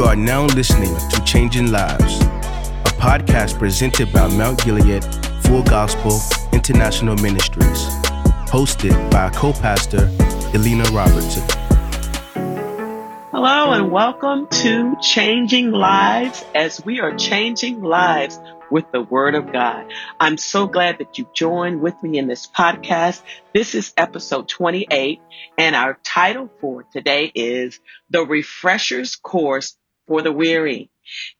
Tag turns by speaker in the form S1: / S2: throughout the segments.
S1: You are now listening to Changing Lives, a podcast presented by Mount Gilead Full Gospel International Ministries, hosted by co pastor Elena Robertson.
S2: Hello, and welcome to Changing Lives as we are changing lives with the Word of God. I'm so glad that you joined with me in this podcast. This is episode 28, and our title for today is The Refreshers Course for the Weary.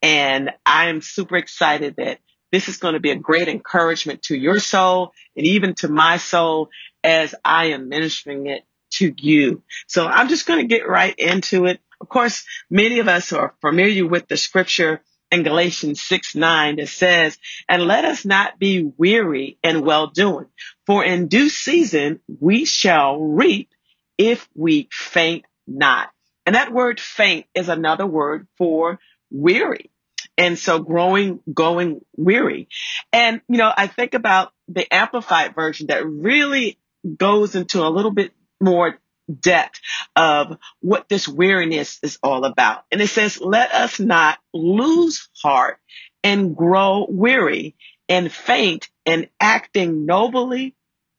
S2: And I'm super excited that this is going to be a great encouragement to your soul and even to my soul as I am ministering it to you. So I'm just going to get right into it. Of course, many of us are familiar with the scripture in Galatians 6 9 that says, And let us not be weary in well doing, for in due season we shall reap if we faint not. And that word faint is another word for weary. And so growing, going weary. And, you know, I think about the amplified version that really goes into a little bit more depth of what this weariness is all about. And it says, let us not lose heart and grow weary and faint in acting nobly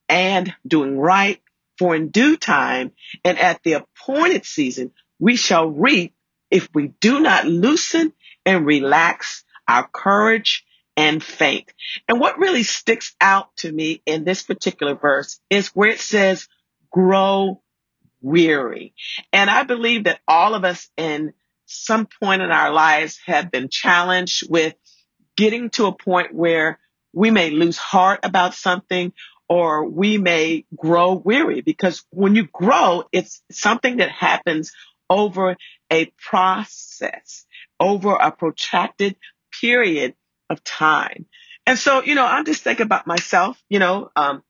S2: and doing right. For in due time and at the appointed season, we shall reap if we do not loosen and relax our courage and faint. And what really sticks out to me in this particular verse is where it says, grow weary. And I believe that all of us in some point in our lives have been challenged with getting to a point where we may lose heart about something or we may grow weary because when you grow, it's something that happens over a process, over a protracted period of time. And so, you know, I'm just thinking about myself, you know, um,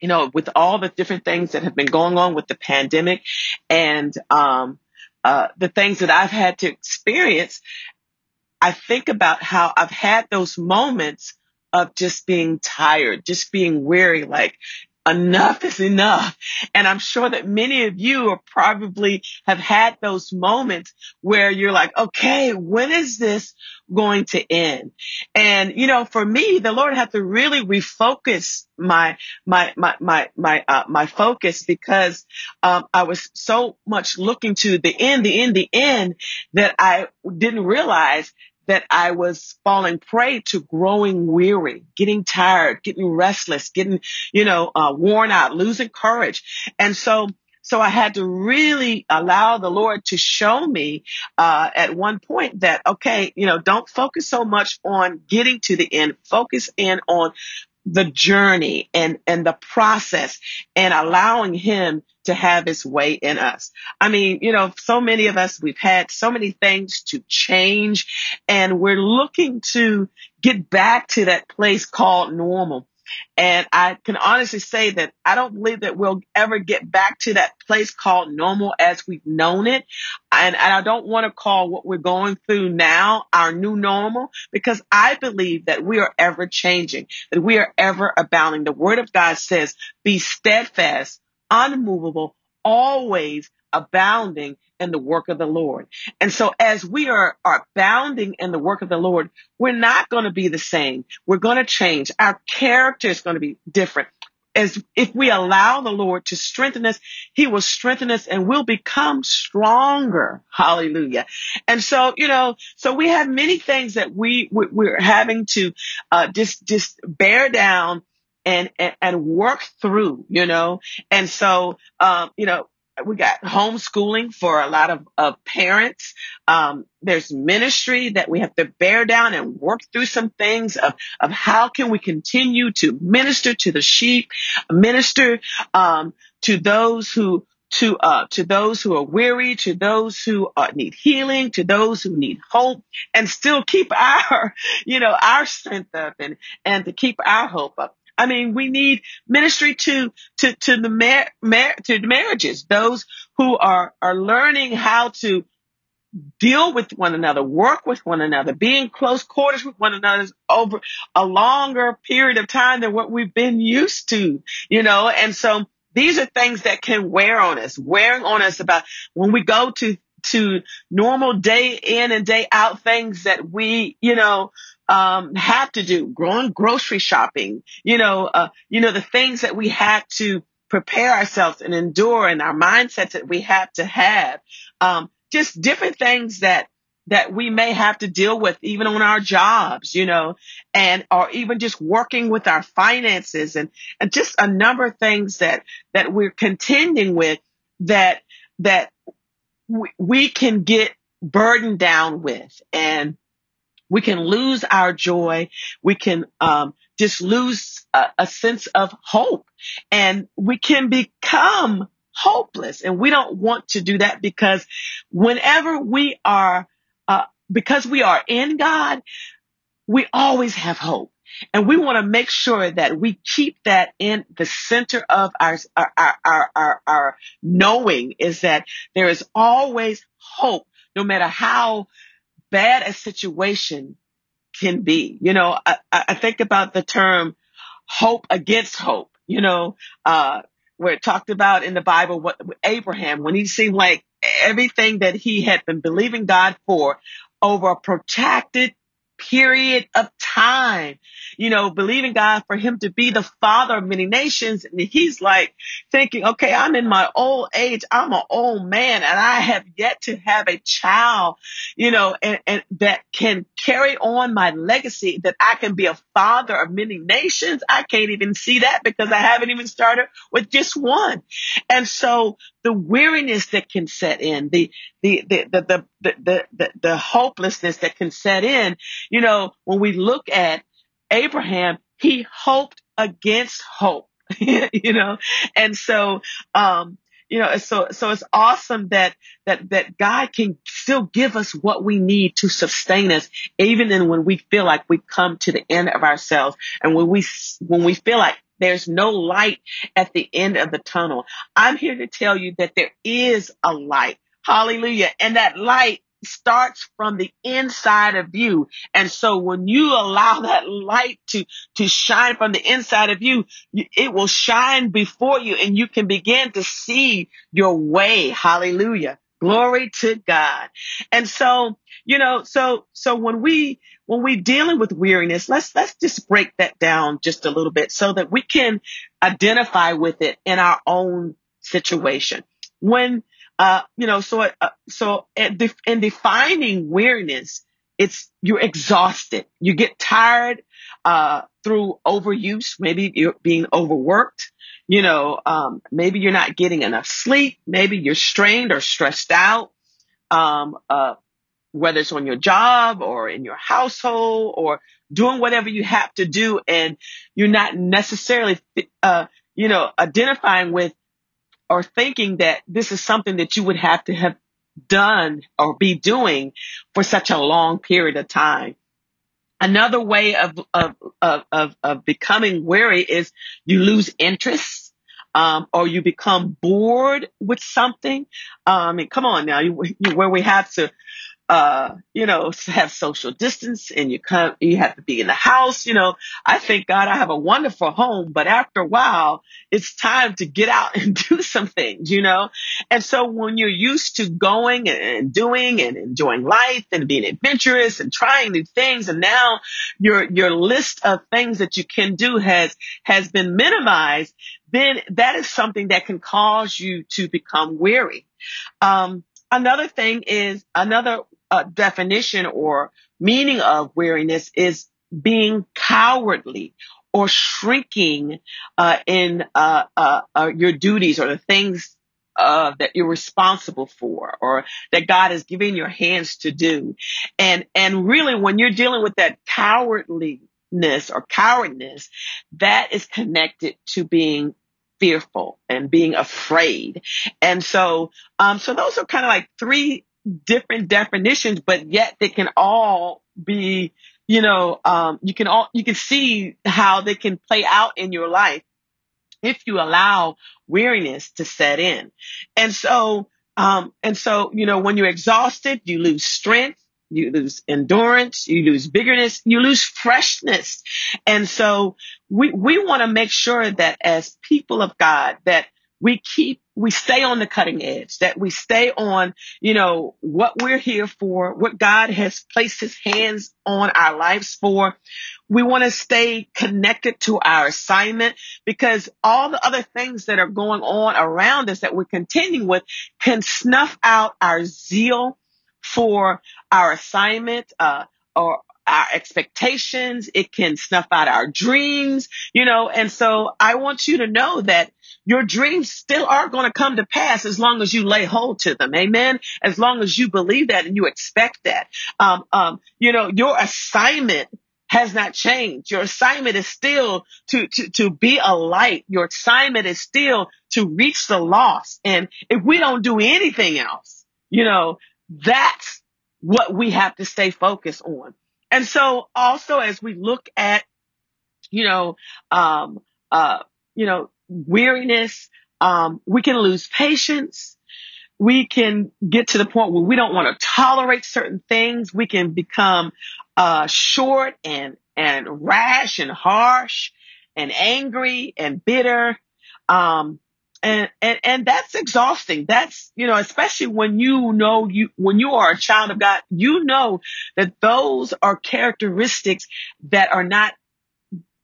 S2: you know, with all the different things that have been going on with the pandemic and um, uh, the things that I've had to experience, I think about how I've had those moments of just being tired, just being weary, like, enough is enough. And I'm sure that many of you are probably have had those moments where you're like, okay, when is this going to end? And, you know, for me, the Lord had to really refocus my, my, my, my, my, uh, my focus because, um, I was so much looking to the end, the end, the end that I didn't realize that I was falling prey to growing weary, getting tired, getting restless, getting, you know, uh, worn out, losing courage. And so, so I had to really allow the Lord to show me, uh, at one point that, okay, you know, don't focus so much on getting to the end. Focus in on the journey and, and the process and allowing him to have his way in us. I mean, you know, so many of us, we've had so many things to change and we're looking to get back to that place called normal. And I can honestly say that I don't believe that we'll ever get back to that place called normal as we've known it. And, and, I don't want to call what we're going through now our new normal because I believe that we are ever changing, that we are ever abounding. The word of God says, be steadfast, unmovable, always abounding in the work of the Lord. And so as we are, are abounding in the work of the Lord, we're not going to be the same. We're going to change. Our character is going to be different. As if we allow the Lord to strengthen us, He will strengthen us and we'll become stronger. Hallelujah. And so, you know, so we have many things that we, we're having to, uh, just, just bear down and, and, and work through, you know, and so, um, you know, we got homeschooling for a lot of, of parents. Um, there's ministry that we have to bear down and work through some things of, of how can we continue to minister to the sheep, minister, um, to those who, to, uh, to those who are weary, to those who uh, need healing, to those who need hope and still keep our, you know, our strength up and, and to keep our hope up. I mean, we need ministry to to to the mar- mar- to the marriages, those who are are learning how to deal with one another, work with one another, be in close quarters with one another over a longer period of time than what we've been used to, you know. And so these are things that can wear on us, wearing on us about when we go to to normal day in and day out things that we, you know, um, have to do, going grocery shopping, you know, uh, you know, the things that we have to prepare ourselves and endure and our mindsets that we have to have. Um, just different things that that we may have to deal with even on our jobs, you know, and or even just working with our finances and, and just a number of things that that we're contending with that that we, we can get burdened down with and we can lose our joy. We can um, just lose a, a sense of hope and we can become hopeless. And we don't want to do that because whenever we are, uh, because we are in God, we always have hope. And we want to make sure that we keep that in the center of our, our, our, our, our knowing is that there is always hope, no matter how bad a situation can be. You know, I, I think about the term hope against hope, you know, uh, where it talked about in the Bible what Abraham, when he seemed like everything that he had been believing God for over a protracted period of time, you know, believing God for him to be the father of many nations. And he's like thinking, okay, I'm in my old age. I'm an old man and I have yet to have a child, you know, and, and that can carry on my legacy that I can be a father of many nations. I can't even see that because I haven't even started with just one. And so the weariness that can set in, the, the, the, the, the, the, the, the hopelessness that can set in, you know, when we look at Abraham, he hoped against hope, you know, and so, um, you know, so, so it's awesome that, that, that God can still give us what we need to sustain us, even then when we feel like we've come to the end of ourselves and when we, when we feel like there's no light at the end of the tunnel. I'm here to tell you that there is a light. Hallelujah. And that light starts from the inside of you. And so when you allow that light to, to shine from the inside of you, it will shine before you and you can begin to see your way. Hallelujah. Glory to God. And so, you know, so, so when we, when we dealing with weariness, let's, let's just break that down just a little bit so that we can identify with it in our own situation. When, uh, you know, so, uh, so in defining weariness, it's, you're exhausted. You get tired, uh, through overuse. Maybe you're being overworked. You know, um, maybe you're not getting enough sleep. Maybe you're strained or stressed out. Um, uh, whether it's on your job or in your household or doing whatever you have to do and you're not necessarily, uh, you know, identifying with or thinking that this is something that you would have to have done or be doing for such a long period of time. Another way of, of, of, of, of becoming weary is you lose interest. Um, or you become bored with something. Um, and come on now, you, you, where we have to uh, you know, have social distance and you come, you have to be in the house. You know, I thank God I have a wonderful home, but after a while, it's time to get out and do some things, you know? And so when you're used to going and doing and enjoying life and being adventurous and trying new things, and now your, your list of things that you can do has, has been minimized, then that is something that can cause you to become weary. Um, another thing is another uh, definition or meaning of weariness is being cowardly or shrinking uh, in uh, uh, uh your duties or the things uh, that you're responsible for or that God has given your hands to do. And, and really when you're dealing with that cowardliness or cowardness, that is connected to being fearful and being afraid. And so, um, so those are kind of like three different definitions, but yet they can all be, you know, um, you can all, you can see how they can play out in your life if you allow weariness to set in. And so, um, and so, you know, when you're exhausted, you lose strength. You lose endurance, you lose bigness, you lose freshness. And so we, we want to make sure that as people of God, that we keep we stay on the cutting edge, that we stay on, you know, what we're here for, what God has placed his hands on our lives for. We want to stay connected to our assignment because all the other things that are going on around us that we're continuing with can snuff out our zeal for our assignment, uh, or our expectations. It can snuff out our dreams, you know, and so I want you to know that your dreams still are going to come to pass as long as you lay hold to them. Amen. As long as you believe that and you expect that. Um, um, you know, your assignment has not changed. Your assignment is still to, to, to be a light. Your assignment is still to reach the lost. And if we don't do anything else, you know, that's what we have to stay focused on. And so also as we look at, you know, um, uh, you know, weariness, um, we can lose patience. We can get to the point where we don't want to tolerate certain things. We can become, uh, short and, and rash and harsh and angry and bitter. Um, and, and, and that's exhausting. That's, you know, especially when you know you, when you are a child of God, you know that those are characteristics that are not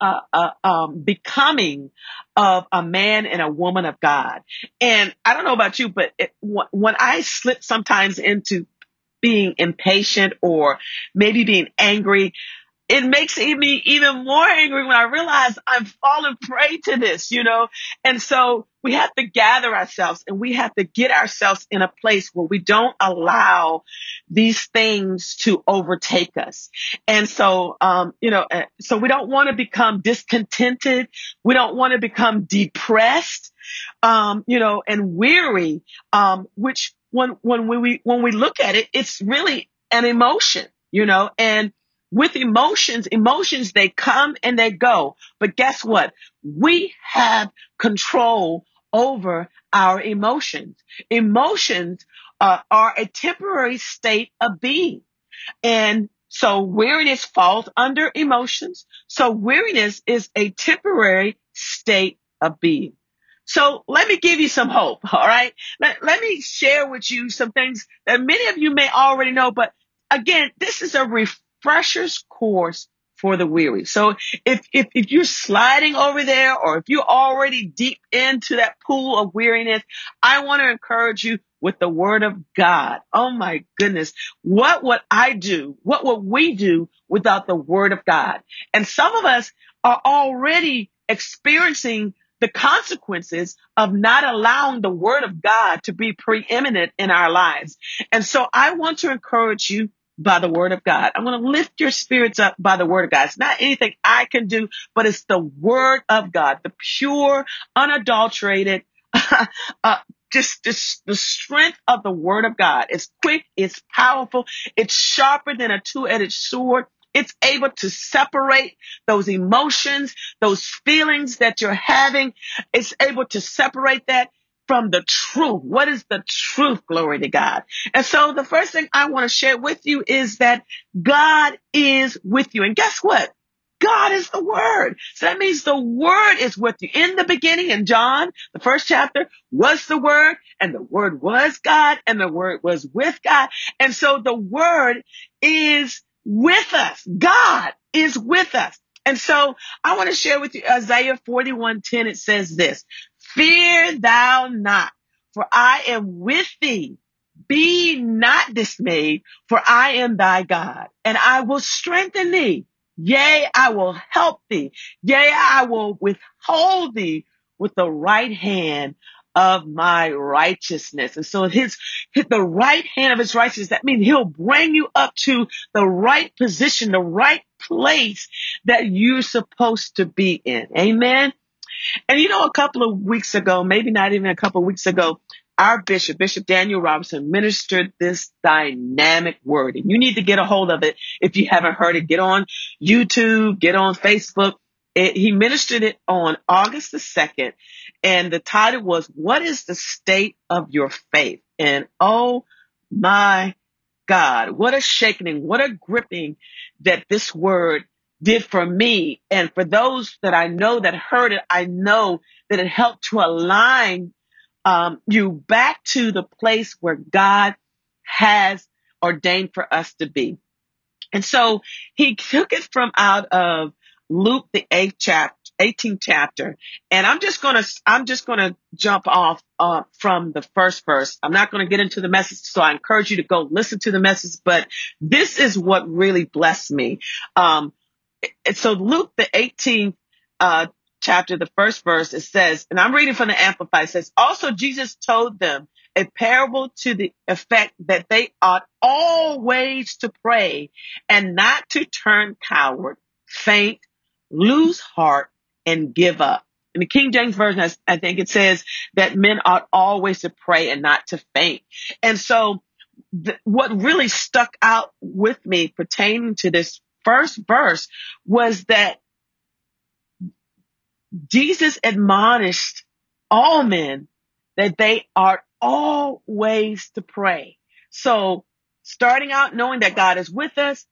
S2: uh, uh, um, becoming of a man and a woman of God. And I don't know about you, but it, when I slip sometimes into being impatient or maybe being angry, it makes me even more angry when I realize I'm falling prey to this, you know? And so we have to gather ourselves and we have to get ourselves in a place where we don't allow these things to overtake us. And so, um, you know, uh, so we don't want to become discontented. We don't want to become depressed, um, you know, and weary, um, which when, when we, when we look at it, it's really an emotion, you know, and with emotions, emotions, they come and they go. But guess what? We have control over our emotions. Emotions uh, are a temporary state of being. And so weariness falls under emotions. So weariness is a temporary state of being. So let me give you some hope. All right. Let, let me share with you some things that many of you may already know, but again, this is a refresher's course for the weary. So if, if, if you're sliding over there or if you're already deep into that pool of weariness, I want to encourage you with the word of God. Oh my goodness. What would I do? What would we do without the word of God? And some of us are already experiencing the consequences of not allowing the word of God to be preeminent in our lives. And so I want to encourage you by the word of God. I'm going to lift your spirits up by the word of God. It's not anything I can do, but it's the word of God, the pure, unadulterated, uh, just, just the strength of the word of God. It's quick. It's powerful. It's sharper than a two-edged sword. It's able to separate those emotions, those feelings that you're having. It's able to separate that from the truth. What is the truth? Glory to God. And so the first thing I want to share with you is that God is with you. And guess what? God is the word. So that means the word is with you. In the beginning, in John, the first chapter, was the word, and the word was God, and the word was with God. And so the word is with us. God is with us. And so I want to share with you Isaiah 41:10. It says this, fear thou not, for I am with thee. Be not dismayed, for I am thy God, and I will strengthen thee. Yea, I will help thee. Yea, I will withhold thee with the right hand of my righteousness. And so his, the right hand of his righteousness, that means he'll bring you up to the right position, the right place that you're supposed to be in. Amen. And you know, a couple of weeks ago, maybe not even a couple of weeks ago, our bishop, Bishop Daniel Robertson, ministered this dynamic word. And you need to get a hold of it if you haven't heard it. Get on YouTube, get on Facebook. It, he ministered it on August the 2nd. And the title was, What is the State of Your Faith? And oh my God, what a shaking, what a gripping that this word did for me. And for those that I know that heard it, I know that it helped to align um, you back to the place where God has ordained for us to be. And so he took it from out of Luke, the eighth chapter, 18th chapter. And I'm just to, I'm just to jump off uh, from the first verse. I'm not to get into the message. So I encourage you to go listen to the message, but this is what really blessed me. Um, so Luke, the 18th, uh, chapter, the first verse, it says, and I'm reading from the Amplified, it says, also Jesus told them a parable to the effect that they ought always to pray and not to turn coward, faint, lose heart, and give up. In the King James Version, I think it says that men ought always to pray and not to faint. And so what really stuck out with me pertaining to this first verse was that Jesus admonished all men that they are always to pray. So starting out knowing that God is with us,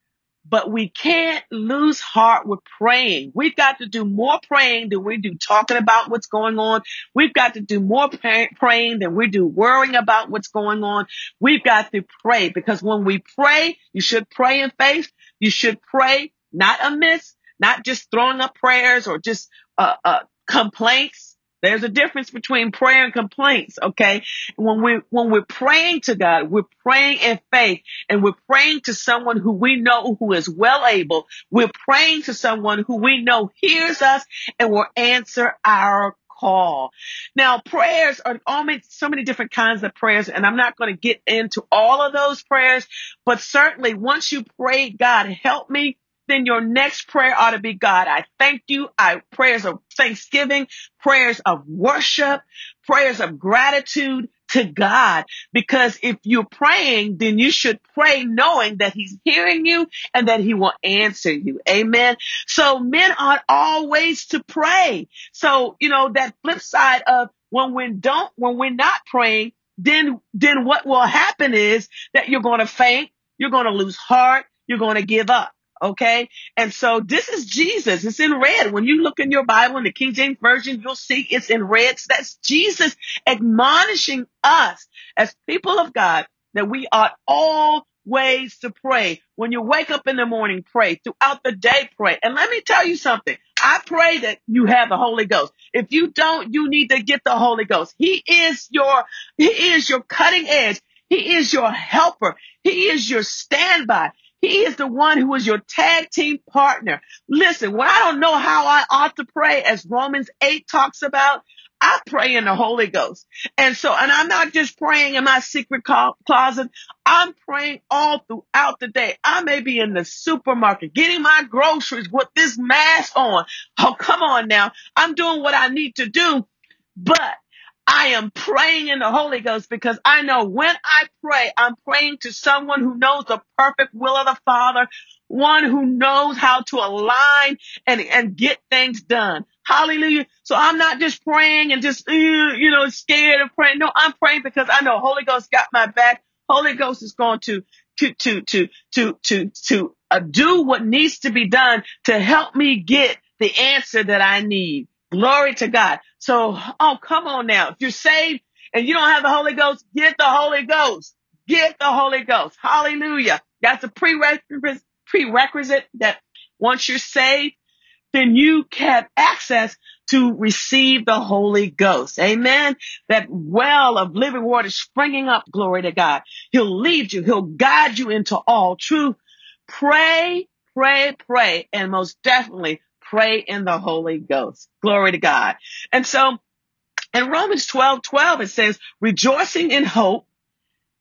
S2: but we can't lose heart with praying. We've got to do more praying than we do talking about what's going on. We've got to do more pray- praying than we do worrying about what's going on. We've got to pray because when we pray, you should pray in faith. You should pray not amiss, not just throwing up prayers or just uh, uh, complaints there's a difference between prayer and complaints, okay? When we when we're praying to God, we're praying in faith and we're praying to someone who we know who is well able. We're praying to someone who we know hears us and will answer our call. Now, prayers are so many different kinds of prayers, and I'm not going to get into all of those prayers, but certainly once you pray, God, help me then your next prayer ought to be God, I thank you. I prayers of thanksgiving, prayers of worship, prayers of gratitude to God. Because if you're praying, then you should pray knowing that he's hearing you and that he will answer you. Amen. So men ought always to pray. So, you know, that flip side of when we don't, when we're not praying, then, then what will happen is that you're going to faint. You're going to lose heart. You're going to give up. Okay. And so this is Jesus. It's in red. When you look in your Bible in the King James Version, you'll see it's in red. That's Jesus admonishing us as people of God that we ought always to pray. When you wake up in the morning, pray. Throughout the day, pray. And let me tell you something. I pray that you have the Holy Ghost. If you don't, you need to get the Holy Ghost. He is your, he is your cutting edge. He is your helper. He is your standby. He is the one who is your tag team partner. Listen, when I don't know how I ought to pray, as Romans 8 talks about, I pray in the Holy Ghost. And so, and I'm not just praying in my secret closet. I'm praying all throughout the day. I may be in the supermarket getting my groceries with this mask on. Oh, come on now. I'm doing what I need to do, but I am praying in the Holy Ghost because I know when I pray, I'm praying to someone who knows the perfect will of the Father, one who knows how to align and, and get things done. Hallelujah. So I'm not just praying and just, you know, scared of praying. No, I'm praying because I know Holy Ghost got my back. Holy Ghost is going to, to, to, to, to, to, to uh, do what needs to be done to help me get the answer that I need. Glory to God. So, oh, come on now. If you're saved and you don't have the Holy Ghost, get the Holy Ghost. Get the Holy Ghost. Hallelujah. That's a prerequisite, prerequisite that once you're saved, then you have access to receive the Holy Ghost. Amen. That well of living water springing up. Glory to God. He'll lead you. He'll guide you into all truth. Pray, pray, pray, and most definitely pray in the Holy Ghost. Glory to God. And so in Romans 12, 12, it says, rejoicing in hope,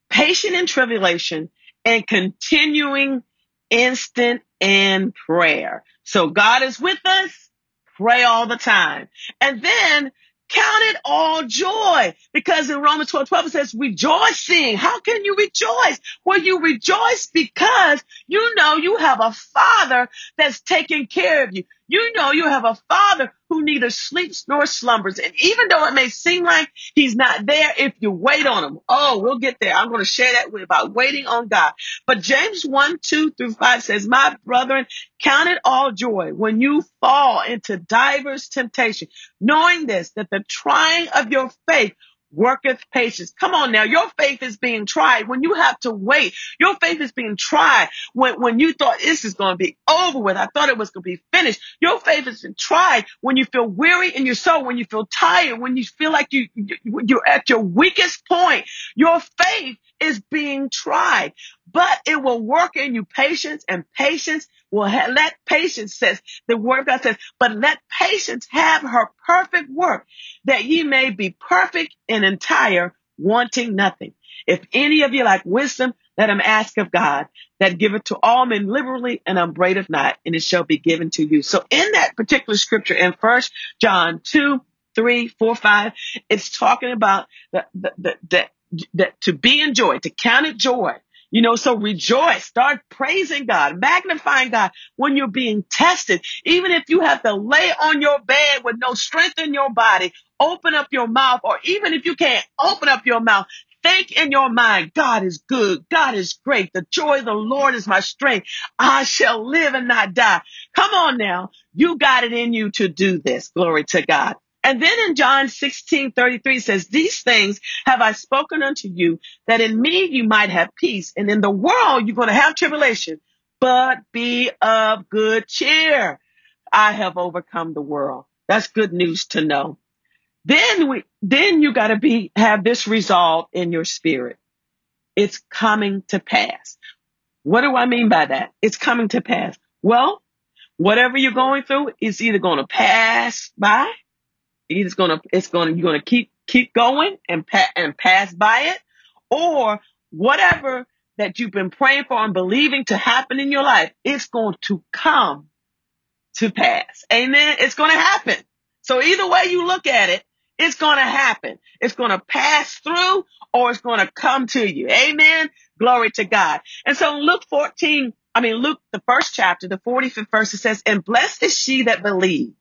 S2: patient in tribulation, and continuing instant in prayer. So God is with us. Pray all the time. And then count it all joy because in Romans 12, 12 it says rejoicing. How can you rejoice? Well, you rejoice because you know you have a father that's taking care of you. You know you have a father who neither sleeps nor slumbers. And even though it may seem like he's not there, if you wait on him, oh, we'll get there. I'm going to share that with about waiting on God. But James 1, 2 through 5 says, My brethren, count it all joy when you fall into divers temptation, knowing this, that the trying of your faith worketh patience. Come on now. Your faith is being tried when you have to wait. Your faith is being tried when, when you thought this is going to be over with. I thought it was going to be finished. Your faith is being tried when you feel weary in your soul, when you feel tired, when you feel like you, you're at your weakest point. Your faith is being tried, but it will work in you patience and patience will ha- let patience says the word of God says, but let patience have her perfect work that ye may be perfect and entire, wanting nothing. If any of you lack wisdom, let him ask of God that giveth to all men liberally and upbraideth not, and it shall be given to you. So in that particular scripture in first John 2, 3, 4, 5, it's talking about the, the, the, the that to be in joy, to count it joy. You know, so rejoice, start praising God, magnifying God when you're being tested. Even if you have to lay on your bed with no strength in your body, open up your mouth, or even if you can't open up your mouth, think in your mind, God is good. God is great. The joy of the Lord is my strength. I shall live and not die. Come on now. You got it in you to do this. Glory to God. And then in John 16, 33 says, these things have I spoken unto you that in me you might have peace. And in the world you're going to have tribulation, but be of good cheer. I have overcome the world. That's good news to know. Then we, then you got to be, have this resolve in your spirit. It's coming to pass. What do I mean by that? It's coming to pass. Well, whatever you're going through is either going to pass by it's gonna, it's gonna, you're gonna keep, keep going and pa- and pass by it or whatever that you've been praying for and believing to happen in your life, it's going to come to pass. Amen. It's going to happen. So either way you look at it, it's going to happen. It's going to pass through or it's going to come to you. Amen. Glory to God. And so Luke 14, I mean, Luke, the first chapter, the 45th verse, it says, and blessed is she that believed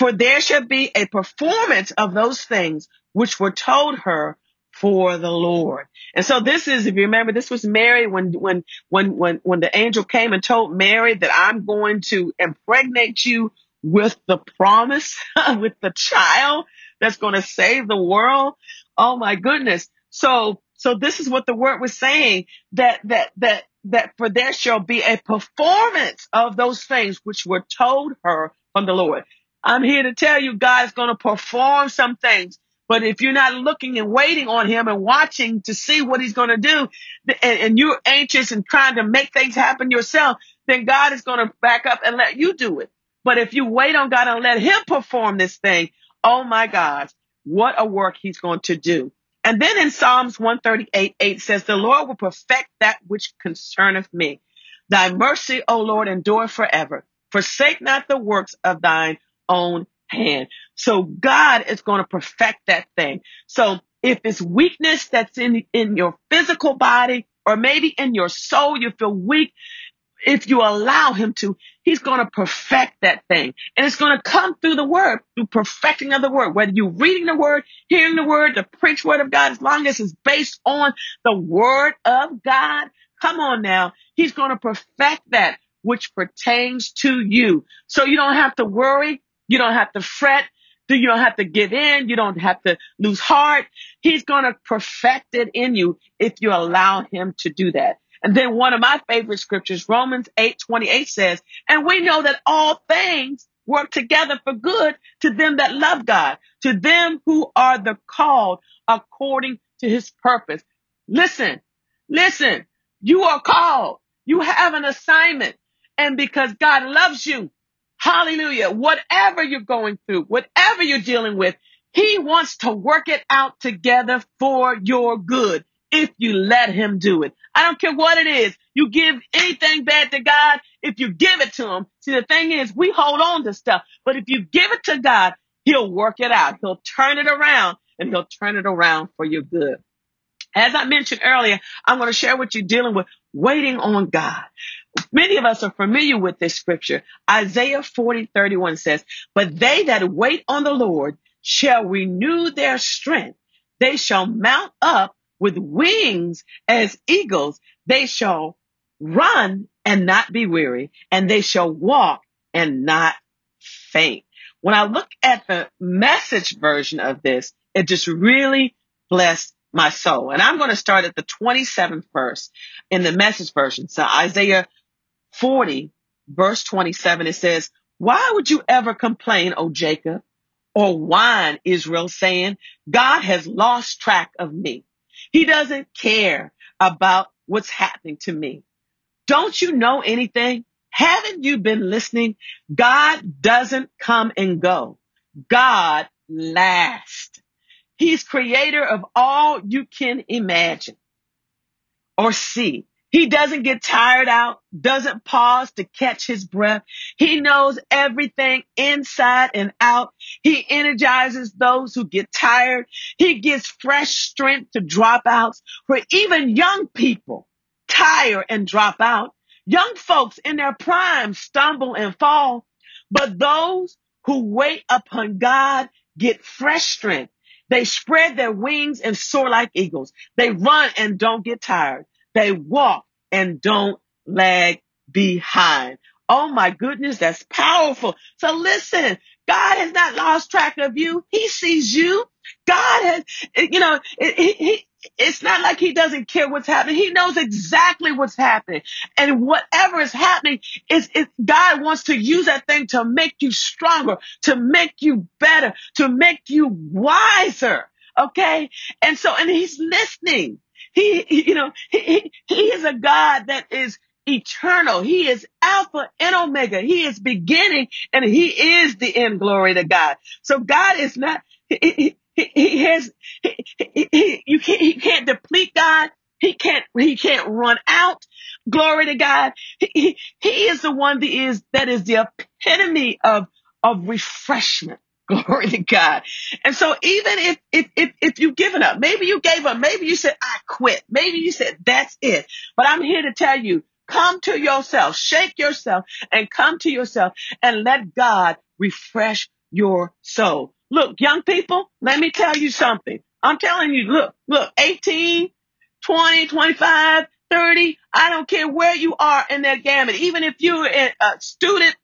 S2: for there shall be a performance of those things which were told her for the Lord. And so this is, if you remember, this was Mary when, when, when, when, when the angel came and told Mary that I'm going to impregnate you with the promise, with the child that's going to save the world. Oh my goodness. So, so this is what the word was saying that, that, that, that for there shall be a performance of those things which were told her from the Lord. I'm here to tell you God's going to perform some things. But if you're not looking and waiting on him and watching to see what he's going to do and, and, you're anxious and trying to make things happen yourself, then God is going to back up and let you do it. But if you wait on God and let him perform this thing, oh my God, what a work he's going to do. And then in Psalms 138, 8 says, the Lord will perfect that which concerneth me. Thy mercy, O Lord, endure forever. Forsake not the works of thine own hand. So God is going to perfect that thing. So if it's weakness that's in, in your physical body or maybe in your soul, you feel weak, if you allow him to, he's going to perfect that thing. And it's going to come through the word, through perfecting of the word, whether you're reading the word, hearing the word, the preach word of God, as long as it's based on the word of God. Come on now. He's going to perfect that which pertains to you. So you don't have to worry. You don't have to fret. You don't have to give in. You don't have to lose heart. He's going to perfect it in you if you allow him to do that. And then one of my favorite scriptures, Romans 8, 28 says, and we know that all things work together for good to them that love God, to them who are the called according to his purpose. Listen, listen, you are called. You have an assignment. And because God loves you, Hallelujah. Whatever you're going through, whatever you're dealing with, he wants to work it out together for your good if you let him do it. I don't care what it is. You give anything bad to God if you give it to him. See, the thing is, we hold on to stuff, but if you give it to God, he'll work it out. He'll turn it around and he'll turn it around for your good. As I mentioned earlier, I'm going to share what you're dealing with waiting on God. Many of us are familiar with this scripture. Isaiah 40, 31 says, but they that wait on the Lord shall renew their strength. They shall mount up with wings as eagles. They shall run and not be weary, and they shall walk and not faint. When I look at the message version of this, it just really bless my soul. And I'm going to start at the 27th verse in the message version. So Isaiah 40 verse 27, it says, why would you ever complain, O Jacob, or whine, Israel, saying, God has lost track of me. He doesn't care about what's happening to me. Don't you know anything? Haven't you been listening? God doesn't come and go. God lasts. He's creator of all you can imagine or see. He doesn't get tired out, doesn't pause to catch his breath. He knows everything inside and out. He energizes those who get tired. He gives fresh strength to dropouts for even young people tire and drop out. Young folks in their prime stumble and fall, but those who wait upon God get fresh strength. They spread their wings and soar like eagles. They run and don't get tired. They walk and don't lag behind. Oh my goodness, that's powerful. So listen, God has not lost track of you. He sees you. God has, you know, he, he, it's not like he doesn't care what's happening. He knows exactly what's happening. And whatever is happening is, is God wants to use that thing to make you stronger, to make you better, to make you wiser. Okay. And so, and he's listening. He, you know, he, he is a God that is eternal. He is Alpha and Omega. He is beginning and he is the end. Glory to God. So God is not, he, he, he has, he, he, you can't, he can't deplete God. He can't, he can't run out. Glory to God. He, he, he is the one that is, that is the epitome of, of refreshment. Glory to God. And so even if, if, if, if you've given up, maybe you gave up, maybe you said, I quit. Maybe you said, that's it. But I'm here to tell you, come to yourself, shake yourself and come to yourself and let God refresh your soul. Look, young people, let me tell you something. I'm telling you, look, look, 18, 20, 25, 30, I don't care where you are in that gamut. Even if you're a student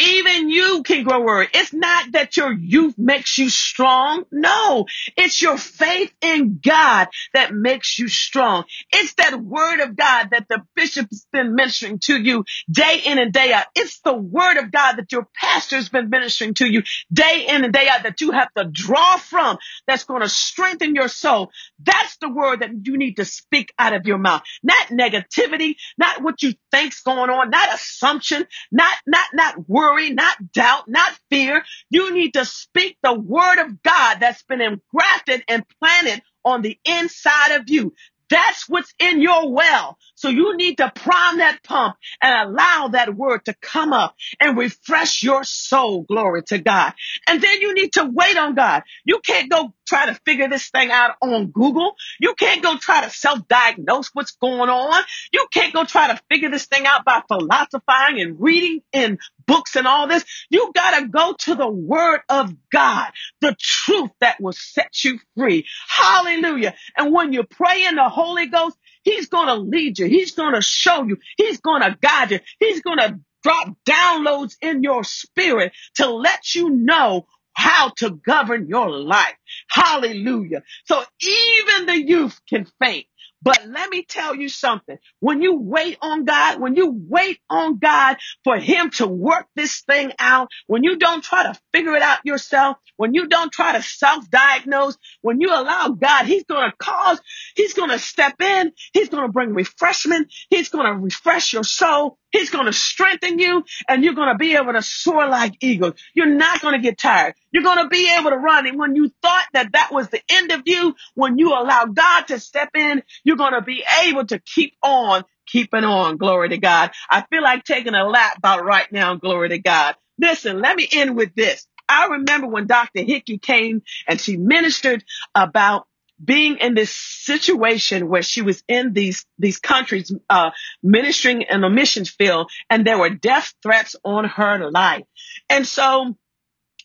S2: even you can grow weary. It's not that your youth makes you strong. No, it's your faith in God that makes you strong. It's that word of God that the bishop's been ministering to you day in and day out. It's the word of God that your pastor's been ministering to you day in and day out that you have to draw from that's going to strengthen your soul. That's the word that you need to speak out of your mouth. Not negativity, not what you think's going on, not assumption, not, not, not word worry, not doubt, not fear. You need to speak the word of God that's been engrafted and planted on the inside of you. That's what's in your well. So you need to prime that pump and allow that word to come up and refresh your soul. Glory to God. And then you need to wait on God. You can't go try to figure this thing out on Google. You can't go try to self-diagnose what's going on. You can't go try to figure this thing out by philosophizing and reading in books and all this. You gotta go to the word of God, the truth that will set you free. Hallelujah. And when you pray in the Holy Ghost, He's gonna lead you. He's gonna show you. He's gonna guide you. He's gonna drop downloads in your spirit to let you know how to govern your life. Hallelujah. So even the youth can faint. But let me tell you something. When you wait on God, when you wait on God for him to work this thing out, when you don't try to figure it out yourself, when you don't try to self-diagnose, when you allow God, he's going to cause, he's going to step in, he's going to bring refreshment, he's going to refresh your soul, he's going to strengthen you, and you're going to be able to soar like eagles. You're not going to get tired. You're going to be able to run. And when you thought that that was the end of you, when you allow God to step in, you're going to be able to keep on keeping on. Glory to God. I feel like taking a lap about right now. Glory to God. Listen, let me end with this. I remember when Dr. Hickey came and she ministered about being in this situation where she was in these these countries uh, ministering in the missions field and there were death threats on her life. And so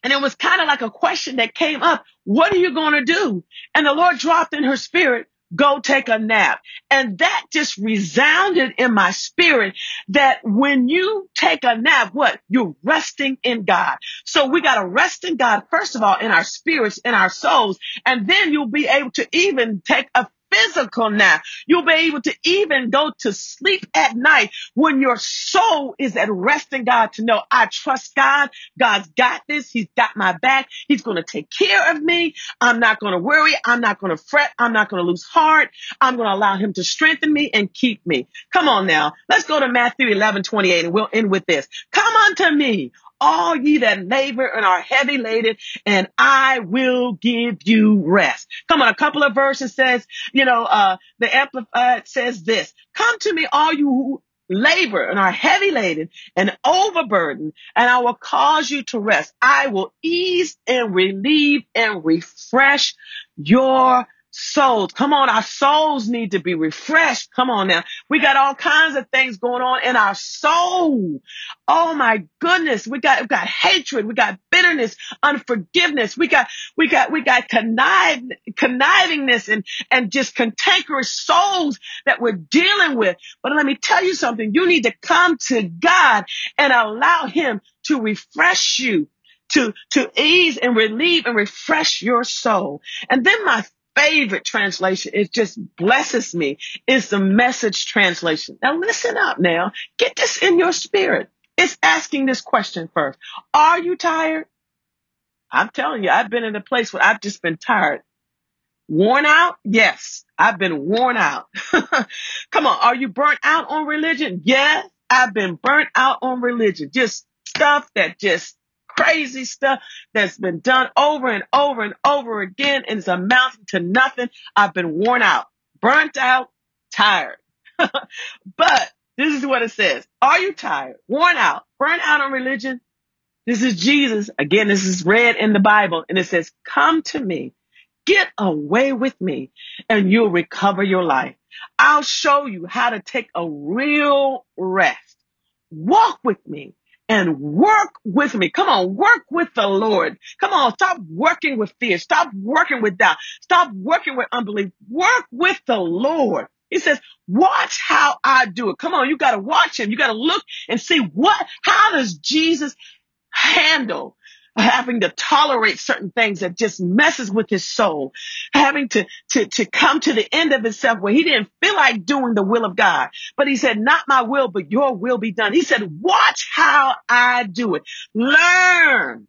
S2: and it was kind of like a question that came up what are you going to do? And the lord dropped in her spirit go take a nap. And that just resounded in my spirit that when you take a nap, what? You're resting in God. So we got to rest in God, first of all, in our spirits, in our souls, and then you'll be able to even take a physical now. You'll be able to even go to sleep at night when your soul is at rest in God to know I trust God. God's got this. He's got my back. He's going to take care of me. I'm not going to worry. I'm not going to fret. I'm not going to lose heart. I'm going to allow him to strengthen me and keep me. Come on now. Let's go to Matthew 11, 28 and we'll end with this. Come unto me, all ye that labor and are heavy laden, and I will give you rest. Come on, a couple of verses says, you know, uh, the Amplified says this, come to me, all you who labor and are heavy laden and overburdened, and I will cause you to rest. I will ease and relieve and refresh your souls. Come on, our souls need to be refreshed. Come on now. We got all kinds of things going on in our soul. Oh my goodness. We got, we got hatred. We got bitterness, unforgiveness. We got, we got, we got connivingness and, and just cantankerous souls that we're dealing with. But let me tell you something. You need to come to God and allow him to refresh you to, to ease and relieve and refresh your soul. And then my favorite translation. It just blesses me. Is the message translation. Now listen up now. Get this in your spirit. It's asking this question first. Are you tired? I'm telling you, I've been in a place where I've just been tired. Worn out? Yes, I've been worn out. Come on. Are you burnt out on religion? Yes, I've been burnt out on religion. Just stuff that just crazy stuff that's been done over and over and over again and it's amounting to nothing. I've been worn out, burnt out, tired. but this is what it says. Are you tired, worn out, burnt out on religion? This is Jesus. Again, this is read in the Bible and it says, come to me, get away with me and you'll recover your life. I'll show you how to take a real rest. Walk with me and work with me. Come on, work with the Lord. Come on, stop working with fear. Stop working with doubt. Stop working with unbelief. Work with the Lord. He says, watch how I do it. Come on, you got to watch him. You got to look and see what, how does Jesus handle having to tolerate certain things that just messes with his soul, having to, to, to come to the end of himself where he didn't feel like doing the will of God. But he said, not my will, but your will be done. He said, watch how I do it. Learn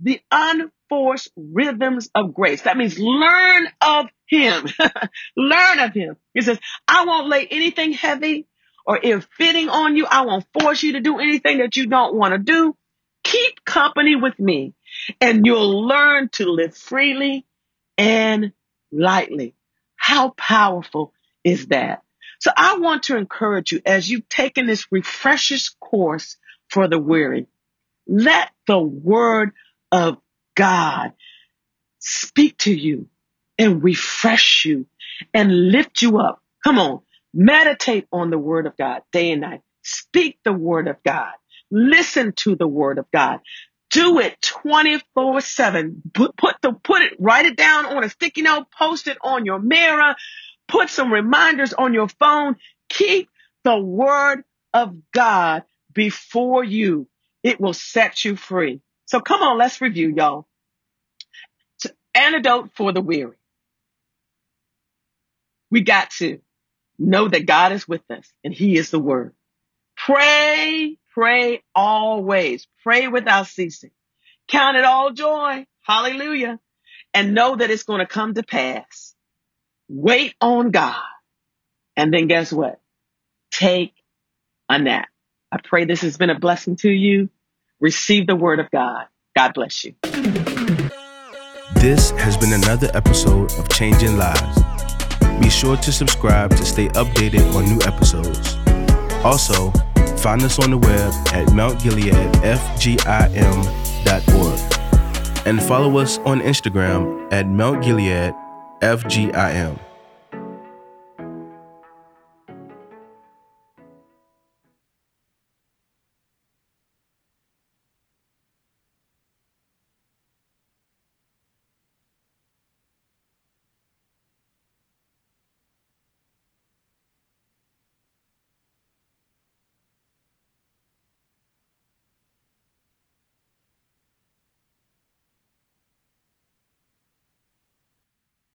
S2: the unforced rhythms of grace. That means learn of him. learn of him. He says, I won't lay anything heavy or ill fitting on you. I won't force you to do anything that you don't want to do. Keep company with me and you'll learn to live freely and lightly. How powerful is that? So I want to encourage you as you've taken this refreshers course for the weary, let the word of God speak to you and refresh you and lift you up. Come on. Meditate on the word of God day and night. Speak the word of God. Listen to the word of God. Do it 24 seven. Put, the, put it, write it down on a sticky note, post it on your mirror, put some reminders on your phone. Keep the word of God before you. It will set you free. So come on, let's review y'all. Antidote for the weary. We got to know that God is with us and he is the word. Pray Pray always. Pray without ceasing. Count it all joy. Hallelujah. And know that it's going to come to pass. Wait on God. And then guess what? Take a nap. I pray this has been a blessing to you. Receive the word of God. God bless you.
S1: This has been another episode of Changing Lives. Be sure to subscribe to stay updated on new episodes. Also, Find us on the web at mountgileadfgim.org and follow us on Instagram at mountgileadfgim.